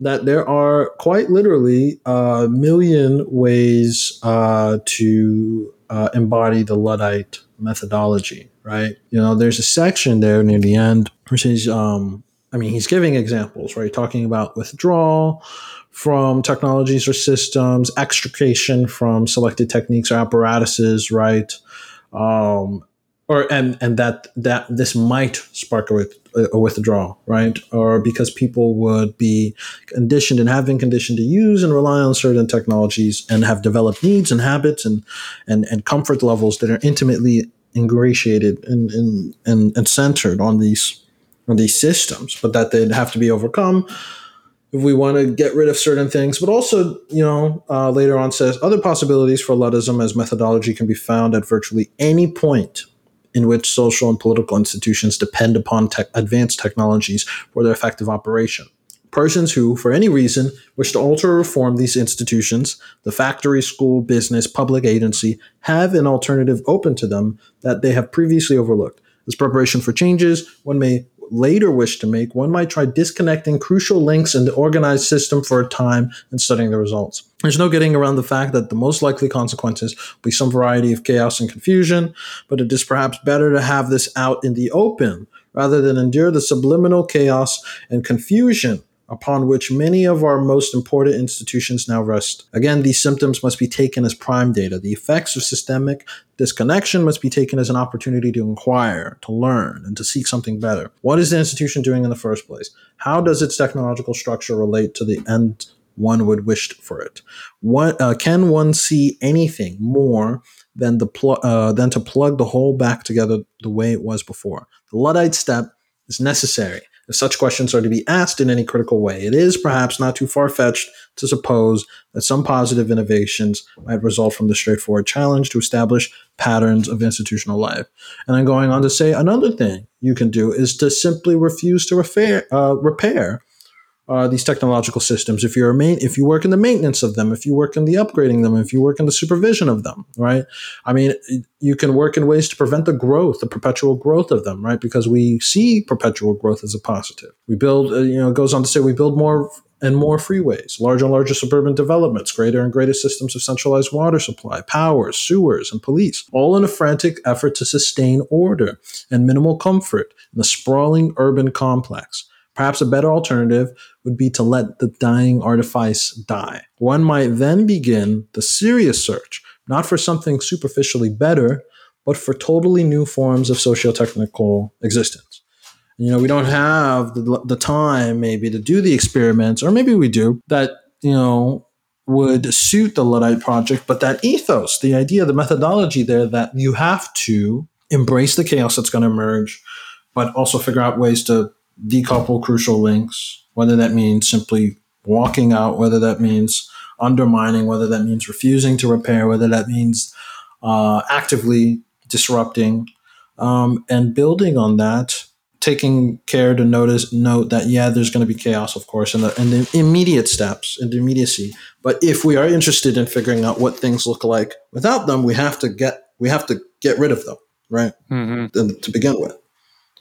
that there are quite literally a million ways uh, to uh, embody the Luddite methodology, right? You know, there's a section there near the end which is, um, I mean, he's giving examples, right? Talking about withdrawal from technologies or systems, extrication from selected techniques or apparatuses, right? Um, or and and that that this might spark a, with, a withdrawal, right? Or because people would be conditioned and have been conditioned to use and rely on certain technologies and have developed needs and habits and and, and comfort levels that are intimately ingratiated and, and and and centered on these on these systems, but that they'd have to be overcome if we want to get rid of certain things. But also, you know, uh, later on says other possibilities for Luddism as methodology can be found at virtually any point in which social and political institutions depend upon te- advanced technologies for their effective operation. Persons who, for any reason, wish to alter or reform these institutions, the factory, school, business, public agency, have an alternative open to them that they have previously overlooked. As preparation for changes, one may later wish to make, one might try disconnecting crucial links in the organized system for a time and studying the results. There's no getting around the fact that the most likely consequences will be some variety of chaos and confusion, but it is perhaps better to have this out in the open rather than endure the subliminal chaos and confusion upon which many of our most important institutions now rest. Again, these symptoms must be taken as prime data. The effects of systemic disconnection must be taken as an opportunity to inquire, to learn, and to seek something better. What is the institution doing in the first place? How does its technological structure relate to the end one would wish for it? What uh, can one see anything more than the pl- uh, than to plug the whole back together the way it was before? The Luddite step is necessary if such questions are to be asked in any critical way, it is perhaps not too far fetched to suppose that some positive innovations might result from the straightforward challenge to establish patterns of institutional life. And I'm going on to say another thing you can do is to simply refuse to repair, uh, repair uh, these technological systems. If you're a main, if you work in the maintenance of them, if you work in the upgrading them, if you work in the supervision of them, right? I mean, you can work in ways to prevent the growth, the perpetual growth of them, right? Because we see perpetual growth as a positive. We build, uh, you know, it goes on to say we build more and more freeways, larger and larger suburban developments, greater and greater systems of centralized water supply, power, sewers, and police, all in a frantic effort to sustain order and minimal comfort in the sprawling urban complex. Perhaps a better alternative would be to let the dying artifice die. One might then begin the serious search, not for something superficially better, but for totally new forms of socio-technical existence. You know, we don't have the, the time maybe to do the experiments, or maybe we do, that, you know, would suit the Luddite project, but that ethos, the idea, the methodology there that you have to embrace the chaos that's going to emerge, but also figure out ways to decouple crucial links, whether that means simply walking out, whether that means undermining, whether that means refusing to repair, whether that means uh, actively disrupting, um, and building on that, taking care to notice note that yeah, there's going to be chaos, of course, and the, and the immediate steps and immediacy. But if we are interested in figuring out what things look like without them, we have to get we have to get rid of them, right? Mm-hmm. To begin with,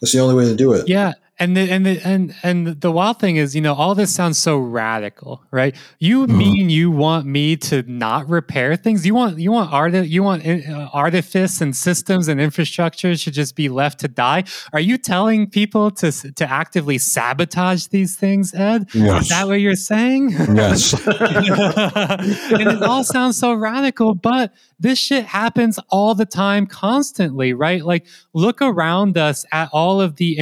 that's the only way to do it. Yeah, and the, and the, and and the wild thing is, you know, all this sounds so radical, right? You mm-hmm. mean you want me to not repair things? You want you want art you want uh, artifice and systems and infrastructure should just be left to die? Are you telling people to to actively sabotage these things, Ed? Yes. Is that what you're saying? Yes. and it all sounds so radical, but this shit happens all the time, constantly, right? Like, look around us at all of the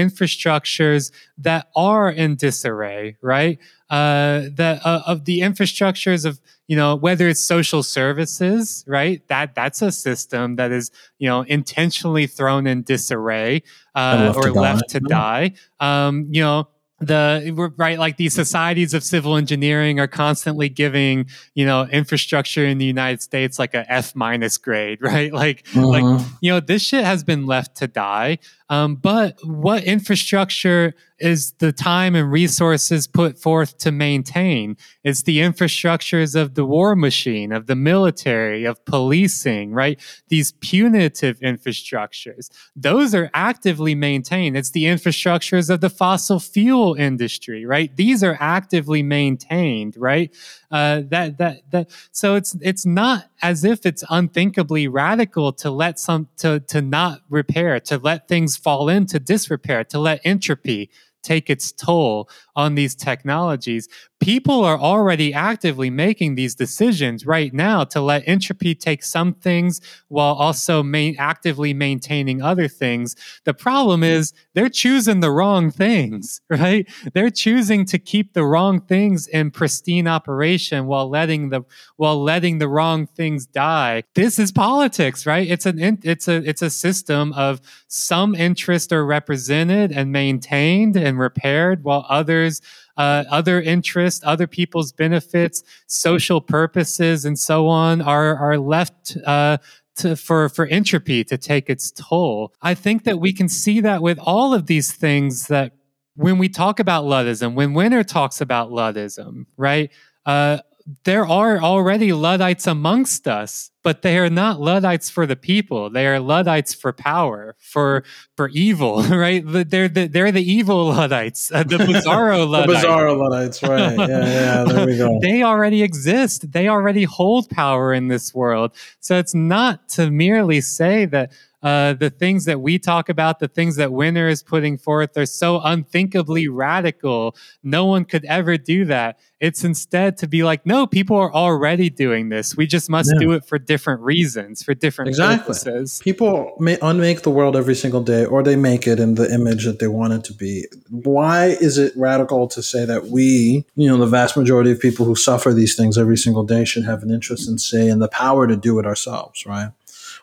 infrastructures that are in disarray, right? Uh, that uh, of the infrastructures of you know whether it's social services, right? That that's a system that is you know intentionally thrown in disarray uh, or left to die. Um, you know the right like these societies of civil engineering are constantly giving you know infrastructure in the united states like a f minus grade right? Like uh-huh. like you know this shit has been left to die. Um, but what infrastructure is the time and resources put forth to maintain. It's the infrastructures of the war machine, of the military, of policing, right? These punitive infrastructures, those are actively maintained. It's the infrastructures of the fossil fuel industry, right? These are actively maintained, right? Uh, that that that. So it's it's not as if it's unthinkably radical to let some to to not repair, to let things fall into disrepair, to let entropy take its toll on these technologies. People are already actively making these decisions right now to let entropy take some things while also main, actively maintaining other things. The problem is they're choosing the wrong things, right? They're choosing to keep the wrong things in pristine operation while letting the while letting the wrong things die. This is politics, right? It's an it's a it's a system of some interests are represented and maintained and repaired while others uh, other interests, other people's benefits, social purposes, and so on are are left. Uh, to, for for entropy to take its toll. I think that we can see that with all of these things that when we talk about Luddism, when Winner talks about Luddism, right? Uh, there are already Luddites amongst us, but they are not Luddites for the people. They are Luddites for power, for for evil, right? They're the, they're the evil Luddites, uh, the Bizarro Luddites. the Bizarro Luddites, right? Yeah, yeah. There we go. they already exist. They already hold power in this world. So it's not to merely say that uh, the things that we talk about, the things that Winner is putting forth, are so unthinkably radical. No one could ever do that. It's instead to be like, no, people are already doing this. We just must yeah. do it for different reasons, for different exactly. purposes. People may unmake the world every single day, or they make it in the image that they want it to be. Why is it radical to say that we, you know, the vast majority of people who suffer these things every single day should have an interest and say and the power to do it ourselves, right?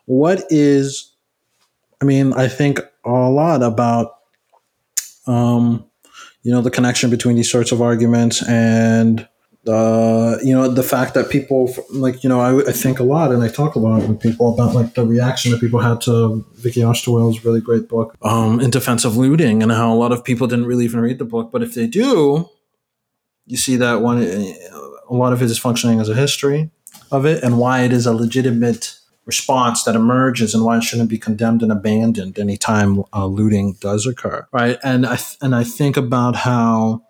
What is I mean, I think a lot about, um, you know, the connection between these sorts of arguments and, uh, you know, the fact that people, like, you know, I, I, think a lot and I talk a lot with people about, like, the reaction that people had to Vicky Osterweil's really great book, um, In Defense of Looting, and how a lot of people didn't really even read the book. But if they do, you see that one, a lot of it is functioning as a history of it and why it is a legitimate response that emerges and why it shouldn't be condemned and abandoned anytime uh, looting does occur. Right and i th- and i think about how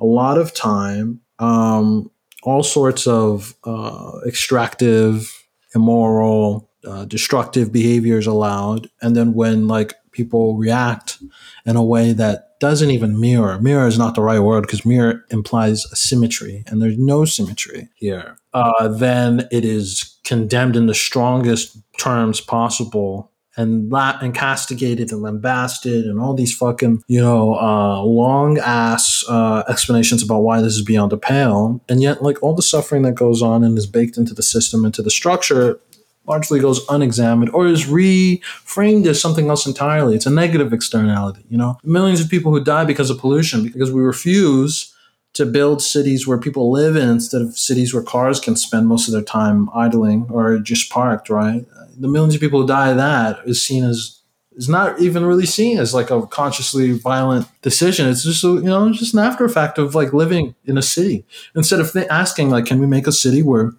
a lot of time um, all sorts of uh, extractive immoral uh, destructive behaviors allowed and then when like people react in a way that doesn't even mirror mirror is not the right word because mirror implies a symmetry and there's no symmetry here uh, then it is condemned in the strongest terms possible and la- and castigated and lambasted and all these fucking you know uh, long ass uh, explanations about why this is beyond the pale. And yet like all the suffering that goes on and is baked into the system into the structure largely goes unexamined or is reframed as something else entirely. It's a negative externality you know? Millions of people who die because of pollution because we refuse to build cities where people live in instead of cities where cars can spend most of their time idling or just parked, right? The millions of people who die of that is seen as is not even really seen as like a consciously violent decision. It's just a, you know just an after effect of like living in a city instead of th- asking like, can we make a city where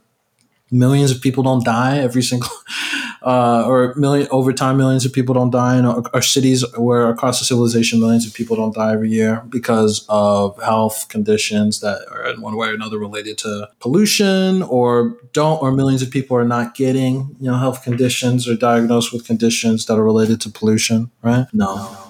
millions of people don't die every single uh, or million over time millions of people don't die in our, our, cities where across the civilization millions of people don't die every year because of health conditions that are in one way or another related to pollution or don't or millions of people are not getting you know health conditions or diagnosed with conditions that are related to pollution right? No